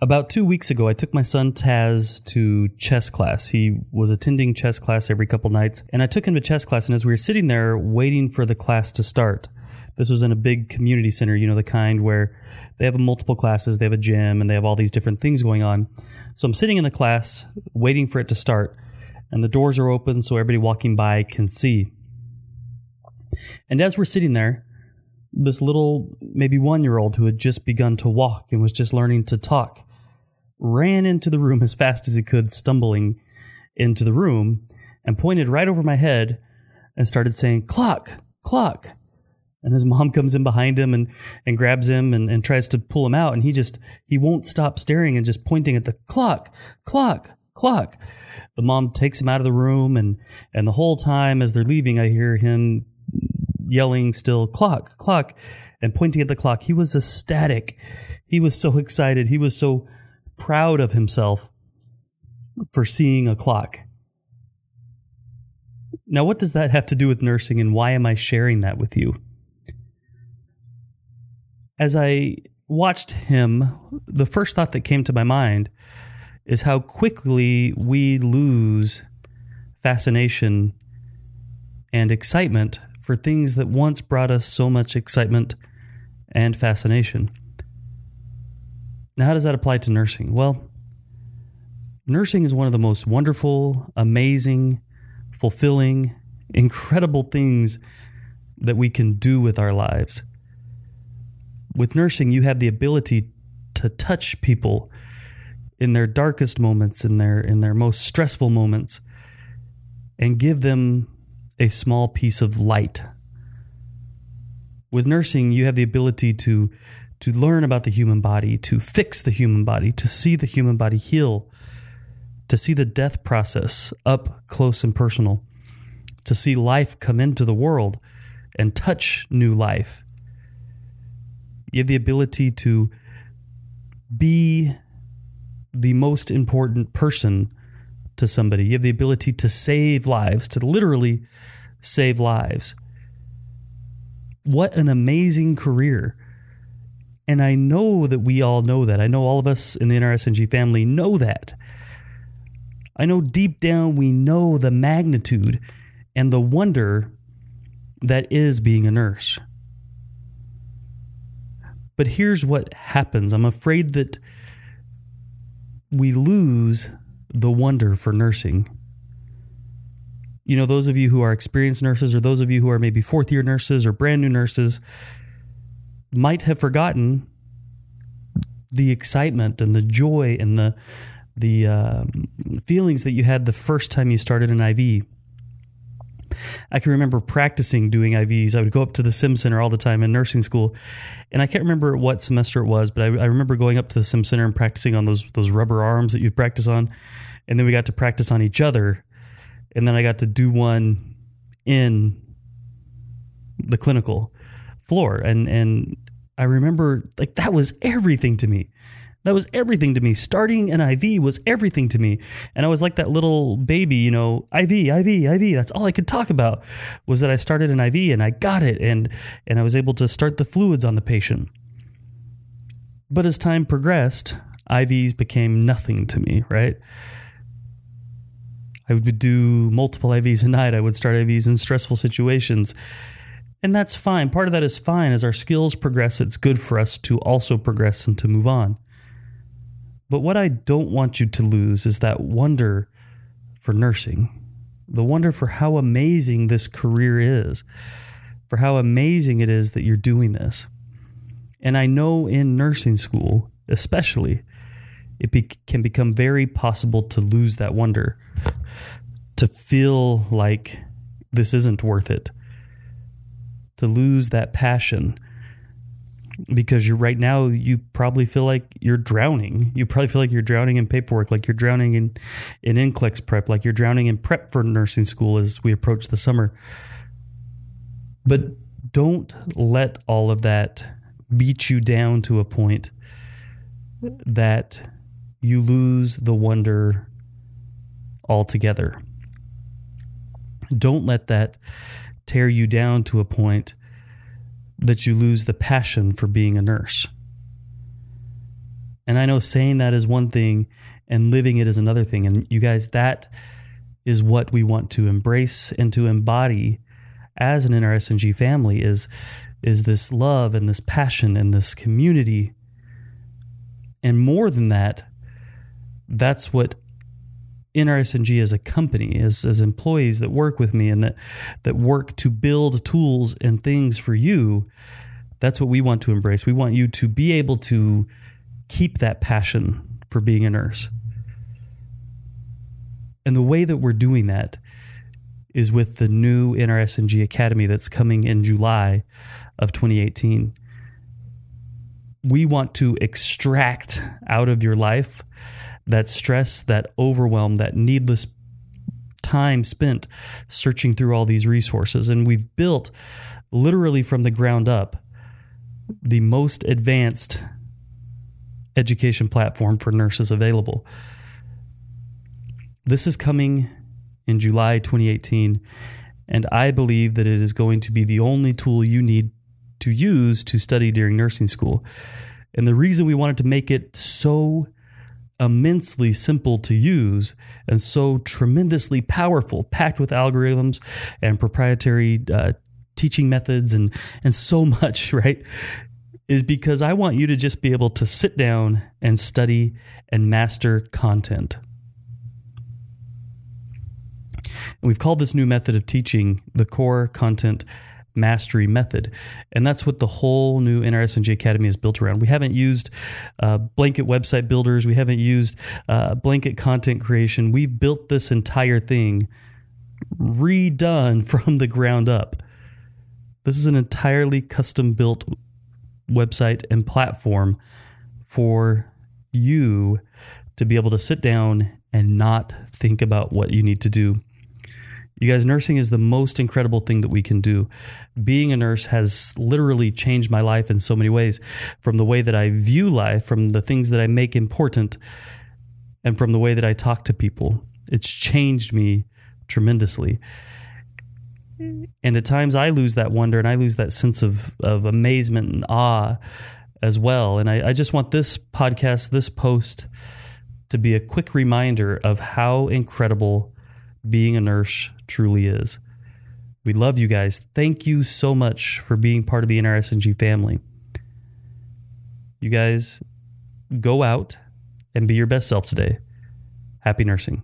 About two weeks ago, I took my son Taz to chess class. He was attending chess class every couple nights, and I took him to chess class. And as we were sitting there waiting for the class to start, this was in a big community center, you know, the kind where they have multiple classes, they have a gym, and they have all these different things going on. So I'm sitting in the class waiting for it to start, and the doors are open so everybody walking by can see. And as we're sitting there, this little, maybe one year old who had just begun to walk and was just learning to talk ran into the room as fast as he could, stumbling into the room, and pointed right over my head and started saying, Clock, clock. And his mom comes in behind him and, and grabs him and, and tries to pull him out. And he just, he won't stop staring and just pointing at the clock, clock, clock. The mom takes him out of the room. And, and the whole time as they're leaving, I hear him yelling still, clock, clock, and pointing at the clock. He was ecstatic. He was so excited. He was so proud of himself for seeing a clock. Now, what does that have to do with nursing, and why am I sharing that with you? As I watched him, the first thought that came to my mind is how quickly we lose fascination and excitement for things that once brought us so much excitement and fascination. Now, how does that apply to nursing? Well, nursing is one of the most wonderful, amazing, fulfilling, incredible things that we can do with our lives. With nursing, you have the ability to touch people in their darkest moments, in their in their most stressful moments, and give them a small piece of light. With nursing, you have the ability to to learn about the human body, to fix the human body, to see the human body heal, to see the death process up close and personal, to see life come into the world and touch new life. You have the ability to be the most important person to somebody. You have the ability to save lives, to literally save lives. What an amazing career and I know that we all know that. I know all of us in the NRSNG family know that. I know deep down we know the magnitude and the wonder that is being a nurse. But here's what happens I'm afraid that we lose the wonder for nursing. You know, those of you who are experienced nurses, or those of you who are maybe fourth year nurses or brand new nurses, might have forgotten the excitement and the joy and the the uh, feelings that you had the first time you started an IV. I can remember practicing doing IVs. I would go up to the Sim Center all the time in nursing school, and I can't remember what semester it was, but I, I remember going up to the Sim Center and practicing on those those rubber arms that you practice on, and then we got to practice on each other, and then I got to do one in the clinical, floor. And and I remember like that was everything to me. That was everything to me. Starting an IV was everything to me. And I was like that little baby, you know, IV, IV, IV. That's all I could talk about was that I started an IV and I got it and and I was able to start the fluids on the patient. But as time progressed, IVs became nothing to me, right? I would do multiple IVs a night. I would start IVs in stressful situations. And that's fine. Part of that is fine. As our skills progress, it's good for us to also progress and to move on. But what I don't want you to lose is that wonder for nursing, the wonder for how amazing this career is, for how amazing it is that you're doing this. And I know in nursing school, especially, it be- can become very possible to lose that wonder, to feel like this isn't worth it to lose that passion because you're right now you probably feel like you're drowning. You probably feel like you're drowning in paperwork like you're drowning in in NCLEX prep like you're drowning in prep for nursing school as we approach the summer. But don't let all of that beat you down to a point that you lose the wonder altogether. Don't let that tear you down to a point that you lose the passion for being a nurse. And I know saying that is one thing and living it is another thing. And you guys, that is what we want to embrace and to embody as an NRSNG family is is this love and this passion and this community. And more than that, that's what NRSNG as a company, as, as employees that work with me and that, that work to build tools and things for you, that's what we want to embrace. We want you to be able to keep that passion for being a nurse. And the way that we're doing that is with the new NRSNG Academy that's coming in July of 2018. We want to extract out of your life that stress, that overwhelm, that needless time spent searching through all these resources. And we've built literally from the ground up the most advanced education platform for nurses available. This is coming in July 2018, and I believe that it is going to be the only tool you need to use to study during nursing school. And the reason we wanted to make it so immensely simple to use and so tremendously powerful, packed with algorithms and proprietary uh, teaching methods and and so much, right? Is because I want you to just be able to sit down and study and master content. And we've called this new method of teaching the core content mastery method. And that's what the whole new NRSNG Academy is built around. We haven't used uh, blanket website builders, we haven't used uh, blanket content creation. We've built this entire thing redone from the ground up. This is an entirely custom built website and platform for you to be able to sit down and not think about what you need to do you guys, nursing is the most incredible thing that we can do. Being a nurse has literally changed my life in so many ways from the way that I view life, from the things that I make important, and from the way that I talk to people. It's changed me tremendously. And at times I lose that wonder and I lose that sense of, of amazement and awe as well. And I, I just want this podcast, this post, to be a quick reminder of how incredible being a nurse truly is. We love you guys. Thank you so much for being part of the NRSNG family. You guys go out and be your best self today. Happy nursing.